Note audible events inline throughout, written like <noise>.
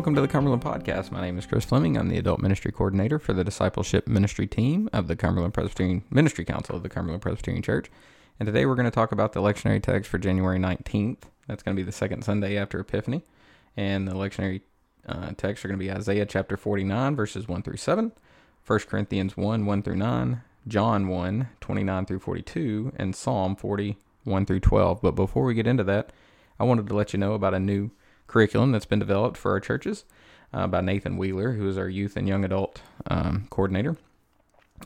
welcome to the Cumberland Podcast. My name is Chris Fleming. I'm the Adult Ministry Coordinator for the Discipleship Ministry team of the Cumberland Presbyterian Ministry Council of the Cumberland Presbyterian Church. And today we're going to talk about the lectionary text for January 19th. That's going to be the second Sunday after Epiphany. And the lectionary uh, texts are going to be Isaiah chapter 49, verses 1 through 7, 1 Corinthians 1, 1 through 9, John 1, 29 through 42, and Psalm 40, 1 through 12. But before we get into that, I wanted to let you know about a new curriculum that's been developed for our churches uh, by Nathan Wheeler, who is our youth and young adult um, coordinator.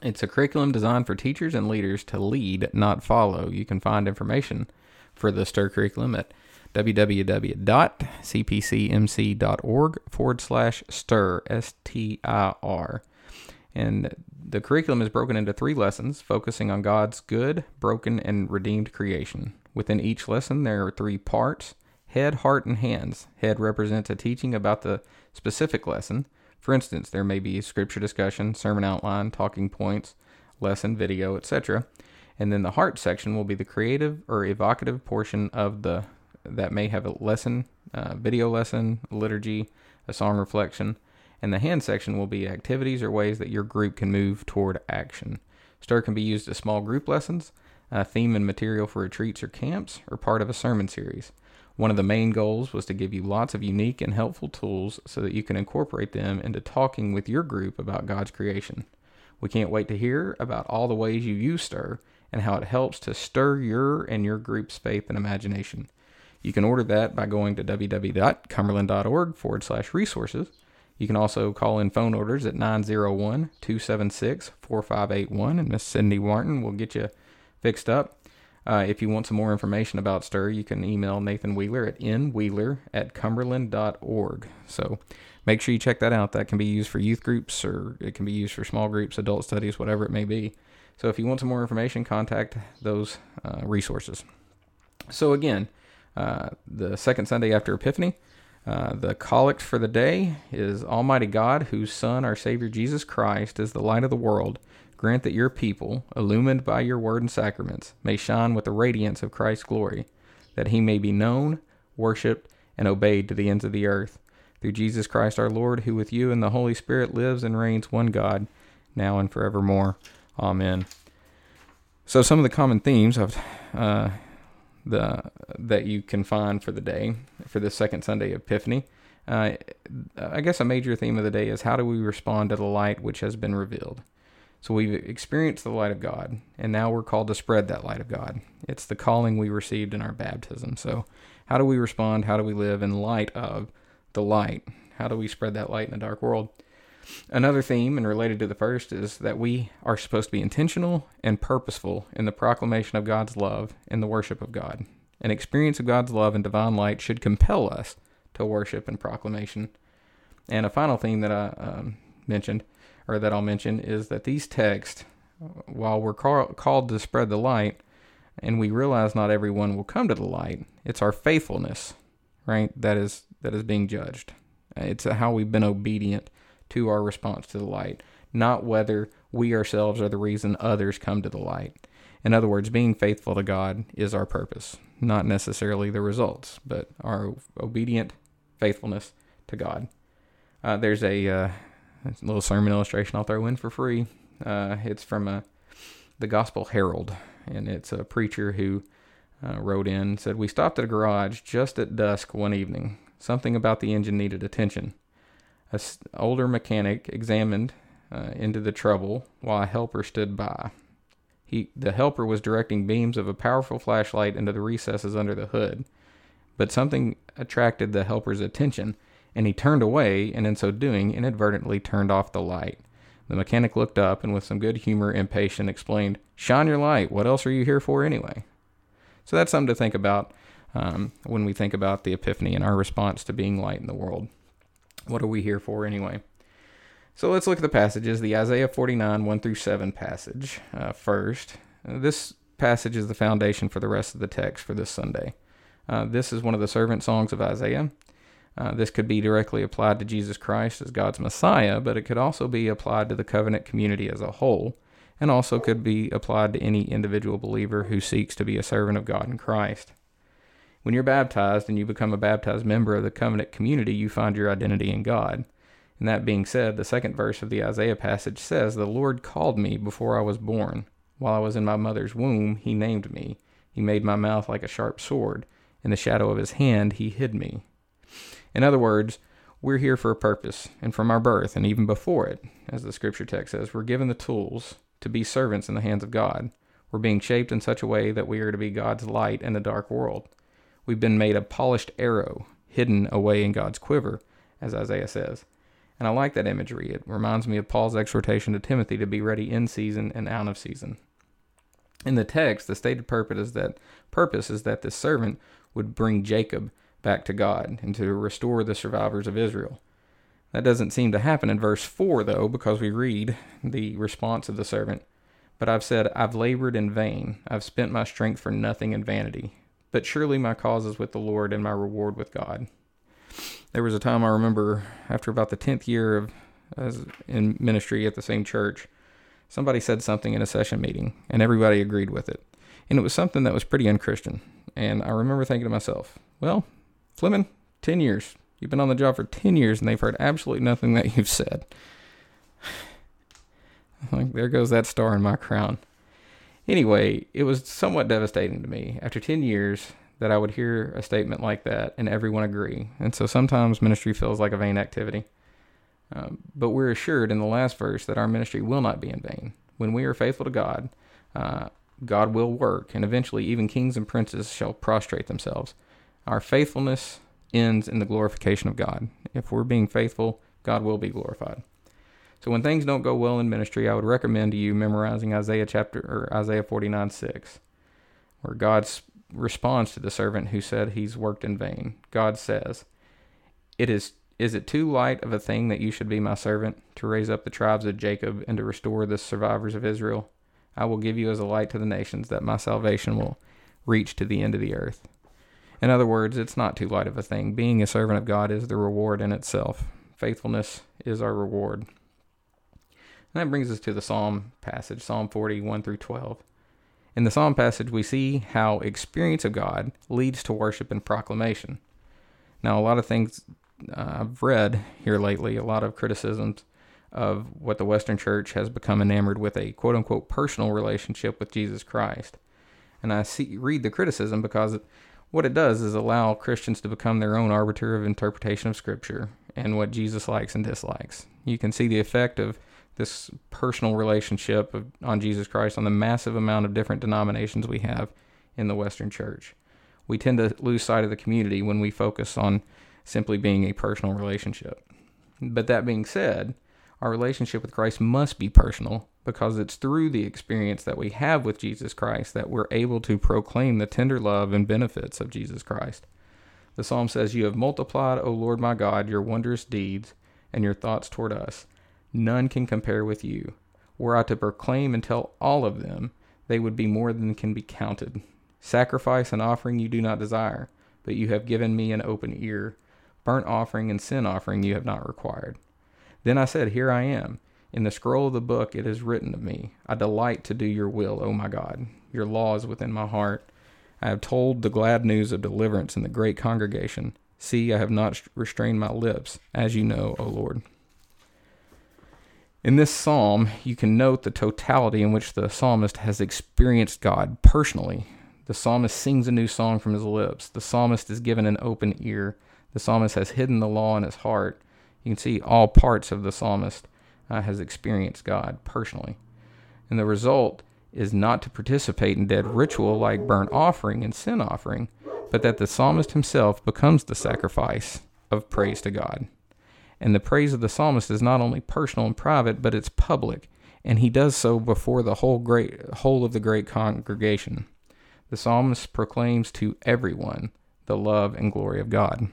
It's a curriculum designed for teachers and leaders to lead, not follow. You can find information for the STIR curriculum at www.cpcmc.org forward slash STIR, S T I R. And the curriculum is broken into three lessons focusing on God's good, broken, and redeemed creation. Within each lesson, there are three parts head, heart, and hands. Head represents a teaching about the specific lesson. For instance, there may be scripture discussion, sermon outline, talking points, lesson video, etc. And then the heart section will be the creative or evocative portion of the that may have a lesson, uh, video lesson, liturgy, a song reflection, and the hand section will be activities or ways that your group can move toward action. STIR can be used as small group lessons, a theme and material for retreats or camps, or part of a sermon series. One of the main goals was to give you lots of unique and helpful tools so that you can incorporate them into talking with your group about God's creation. We can't wait to hear about all the ways you use STIR and how it helps to stir your and your group's faith and imagination. You can order that by going to www.cumberland.org forward slash resources. You can also call in phone orders at 901 276 4581, and Miss Cindy Martin will get you fixed up. Uh, if you want some more information about STIR, you can email Nathan Wheeler at nwheeler at cumberland.org. So make sure you check that out. That can be used for youth groups or it can be used for small groups, adult studies, whatever it may be. So if you want some more information, contact those uh, resources. So again, uh, the second Sunday after Epiphany, uh, the collect for the day is Almighty God, whose Son, our Savior Jesus Christ, is the light of the world Grant that your people, illumined by your word and sacraments, may shine with the radiance of Christ's glory, that he may be known, worshiped, and obeyed to the ends of the earth. Through Jesus Christ our Lord, who with you and the Holy Spirit lives and reigns one God, now and forevermore. Amen. So some of the common themes of uh, the that you can find for the day for the second Sunday of Epiphany. Uh, I guess a major theme of the day is how do we respond to the light which has been revealed. So we've experienced the light of God, and now we're called to spread that light of God. It's the calling we received in our baptism. So, how do we respond? How do we live in light of the light? How do we spread that light in a dark world? Another theme, and related to the first, is that we are supposed to be intentional and purposeful in the proclamation of God's love and the worship of God. An experience of God's love and divine light should compel us to worship and proclamation. And a final theme that I um, mentioned or that I'll mention is that these texts, while we're call, called to spread the light, and we realize not everyone will come to the light, it's our faithfulness, right? That is that is being judged. It's how we've been obedient to our response to the light, not whether we ourselves are the reason others come to the light. In other words, being faithful to God is our purpose, not necessarily the results, but our obedient faithfulness to God. Uh, there's a uh, a little sermon illustration I'll throw in for free. Uh, it's from a, uh, the Gospel Herald, and it's a preacher who uh, wrote in said, We stopped at a garage just at dusk one evening. Something about the engine needed attention. An older mechanic examined uh, into the trouble while a helper stood by. He, the helper was directing beams of a powerful flashlight into the recesses under the hood, but something attracted the helper's attention and he turned away, and in so doing, inadvertently turned off the light. The mechanic looked up and, with some good humor, impatient, explained, Shine your light. What else are you here for anyway? So that's something to think about um, when we think about the Epiphany and our response to being light in the world. What are we here for anyway? So let's look at the passages. The Isaiah 49, 1 through 7 passage uh, first. This passage is the foundation for the rest of the text for this Sunday. Uh, this is one of the servant songs of Isaiah. Uh, this could be directly applied to Jesus Christ as God's Messiah, but it could also be applied to the covenant community as a whole, and also could be applied to any individual believer who seeks to be a servant of God in Christ. When you're baptized and you become a baptized member of the covenant community, you find your identity in God. And that being said, the second verse of the Isaiah passage says, The Lord called me before I was born. While I was in my mother's womb, he named me. He made my mouth like a sharp sword. In the shadow of his hand, he hid me. In other words, we're here for a purpose, and from our birth, and even before it, as the scripture text says, we're given the tools to be servants in the hands of God. We're being shaped in such a way that we are to be God's light in a dark world. We've been made a polished arrow, hidden away in God's quiver, as Isaiah says. And I like that imagery. It reminds me of Paul's exhortation to Timothy to be ready in season and out of season. In the text, the stated purpose is that purpose is that this servant would bring Jacob back to God and to restore the survivors of Israel. That doesn't seem to happen in verse 4, though, because we read the response of the servant. But I've said, I've labored in vain. I've spent my strength for nothing in vanity. But surely my cause is with the Lord and my reward with God. There was a time I remember after about the 10th year of in ministry at the same church, somebody said something in a session meeting, and everybody agreed with it. And it was something that was pretty unchristian. And I remember thinking to myself, well, Fleming, 10 years. You've been on the job for 10 years, and they've heard absolutely nothing that you've said. <sighs> like, there goes that star in my crown. Anyway, it was somewhat devastating to me. After 10 years, that I would hear a statement like that and everyone agree. And so sometimes ministry feels like a vain activity. Um, but we're assured in the last verse that our ministry will not be in vain. When we are faithful to God, uh, God will work, and eventually even kings and princes shall prostrate themselves. Our faithfulness ends in the glorification of God. If we're being faithful, God will be glorified. So when things don't go well in ministry, I would recommend to you memorizing Isaiah chapter or Isaiah 49 6, where God responds to the servant who said he's worked in vain. God says, It is is it too light of a thing that you should be my servant, to raise up the tribes of Jacob and to restore the survivors of Israel? I will give you as a light to the nations, that my salvation will reach to the end of the earth. In other words, it's not too light of a thing. Being a servant of God is the reward in itself. Faithfulness is our reward. And that brings us to the Psalm passage, Psalm 41 through 12. In the Psalm passage, we see how experience of God leads to worship and proclamation. Now, a lot of things uh, I've read here lately, a lot of criticisms of what the Western Church has become enamored with a quote unquote personal relationship with Jesus Christ. And I see read the criticism because what it does is allow Christians to become their own arbiter of interpretation of Scripture and what Jesus likes and dislikes. You can see the effect of this personal relationship of, on Jesus Christ on the massive amount of different denominations we have in the Western Church. We tend to lose sight of the community when we focus on simply being a personal relationship. But that being said, our relationship with Christ must be personal because it's through the experience that we have with Jesus Christ that we're able to proclaim the tender love and benefits of Jesus Christ. The psalm says, You have multiplied, O Lord my God, your wondrous deeds and your thoughts toward us. None can compare with you. Were I to proclaim and tell all of them, they would be more than can be counted. Sacrifice and offering you do not desire, but you have given me an open ear. Burnt offering and sin offering you have not required. Then I said, Here I am. In the scroll of the book it is written of me. I delight to do your will, O my God. Your law is within my heart. I have told the glad news of deliverance in the great congregation. See, I have not restrained my lips, as you know, O Lord. In this psalm, you can note the totality in which the psalmist has experienced God personally. The psalmist sings a new song from his lips. The psalmist is given an open ear. The psalmist has hidden the law in his heart. You can see all parts of the psalmist uh, has experienced God personally. And the result is not to participate in dead ritual like burnt offering and sin offering, but that the psalmist himself becomes the sacrifice of praise to God. And the praise of the psalmist is not only personal and private, but it's public, and he does so before the whole great whole of the great congregation. The psalmist proclaims to everyone the love and glory of God.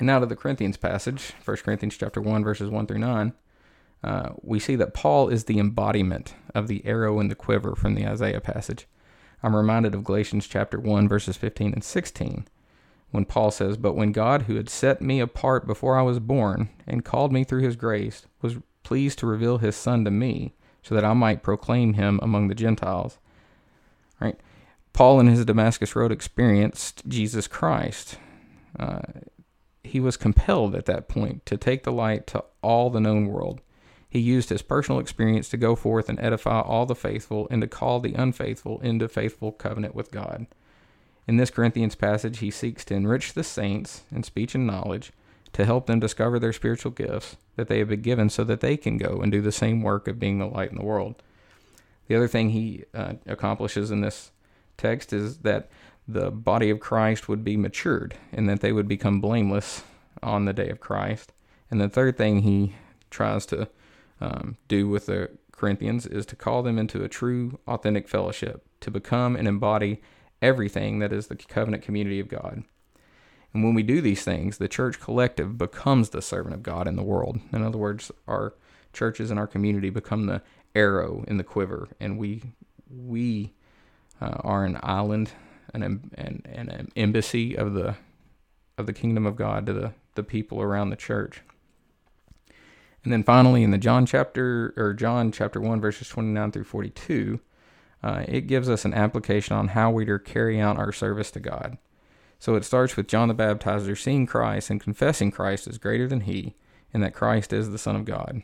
And now to the Corinthians passage, 1 Corinthians chapter 1, verses 1 through 9. Uh, we see that Paul is the embodiment of the arrow in the quiver from the Isaiah passage. I'm reminded of Galatians chapter 1, verses 15 and 16, when Paul says, But when God, who had set me apart before I was born and called me through his grace, was pleased to reveal his Son to me, so that I might proclaim him among the Gentiles. Right? Paul, in his Damascus Road experienced Jesus Christ. Uh, he was compelled at that point to take the light to all the known world. He used his personal experience to go forth and edify all the faithful and to call the unfaithful into faithful covenant with God. In this Corinthians passage, he seeks to enrich the saints in speech and knowledge, to help them discover their spiritual gifts that they have been given so that they can go and do the same work of being the light in the world. The other thing he uh, accomplishes in this text is that the body of Christ would be matured and that they would become blameless on the day of Christ. And the third thing he tries to um, do with the Corinthians is to call them into a true, authentic fellowship, to become and embody everything that is the covenant community of God. And when we do these things, the church collective becomes the servant of God in the world. In other words, our churches and our community become the arrow in the quiver, and we we uh, are an island and an, an, an embassy of the of the kingdom of God to the, the people around the church. And then finally, in the John chapter or John chapter one verses twenty nine through forty two, uh, it gives us an application on how we are carrying out our service to God. So it starts with John the Baptizer seeing Christ and confessing Christ as greater than he, and that Christ is the Son of God.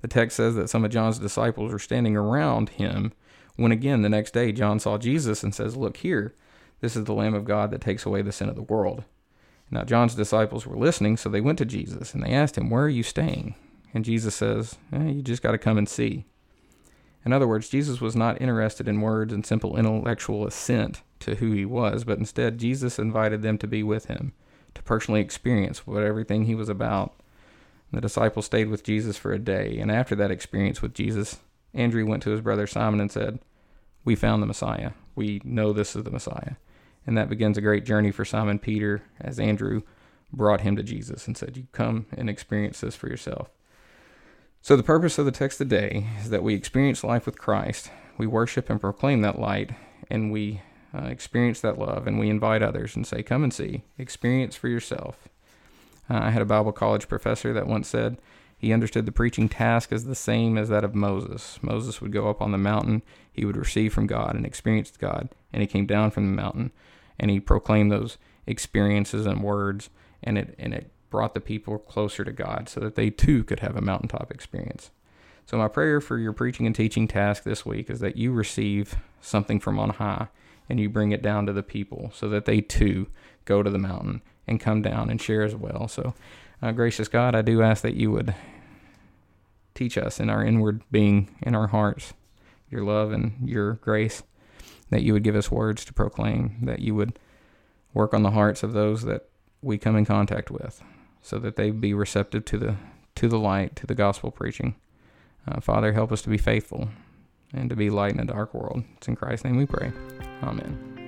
The text says that some of John's disciples were standing around him when again the next day John saw Jesus and says, Look here, this is the Lamb of God that takes away the sin of the world. Now John's disciples were listening, so they went to Jesus and they asked him, Where are you staying? And Jesus says, eh, You just got to come and see. In other words, Jesus was not interested in words and simple intellectual assent to who he was, but instead Jesus invited them to be with him, to personally experience what everything he was about. The disciples stayed with Jesus for a day, and after that experience with Jesus, Andrew went to his brother Simon and said, We found the Messiah. We know this is the Messiah. And that begins a great journey for Simon Peter as Andrew brought him to Jesus and said, You come and experience this for yourself. So, the purpose of the text today is that we experience life with Christ, we worship and proclaim that light, and we uh, experience that love, and we invite others and say, Come and see, experience for yourself. Uh, I had a Bible college professor that once said he understood the preaching task as the same as that of Moses. Moses would go up on the mountain, he would receive from God and experience God, and he came down from the mountain and he proclaimed those experiences and words, and it, and it brought the people closer to God so that they too could have a mountaintop experience. So, my prayer for your preaching and teaching task this week is that you receive something from on high and you bring it down to the people so that they too go to the mountain and come down and share as well. So, uh, gracious God, I do ask that you would teach us in our inward being, in our hearts, your love and your grace, that you would give us words to proclaim, that you would work on the hearts of those that we come in contact with so that they be receptive to the to the light, to the gospel preaching. Uh, Father, help us to be faithful and to be light in a dark world. It's in Christ's name we pray. Amen.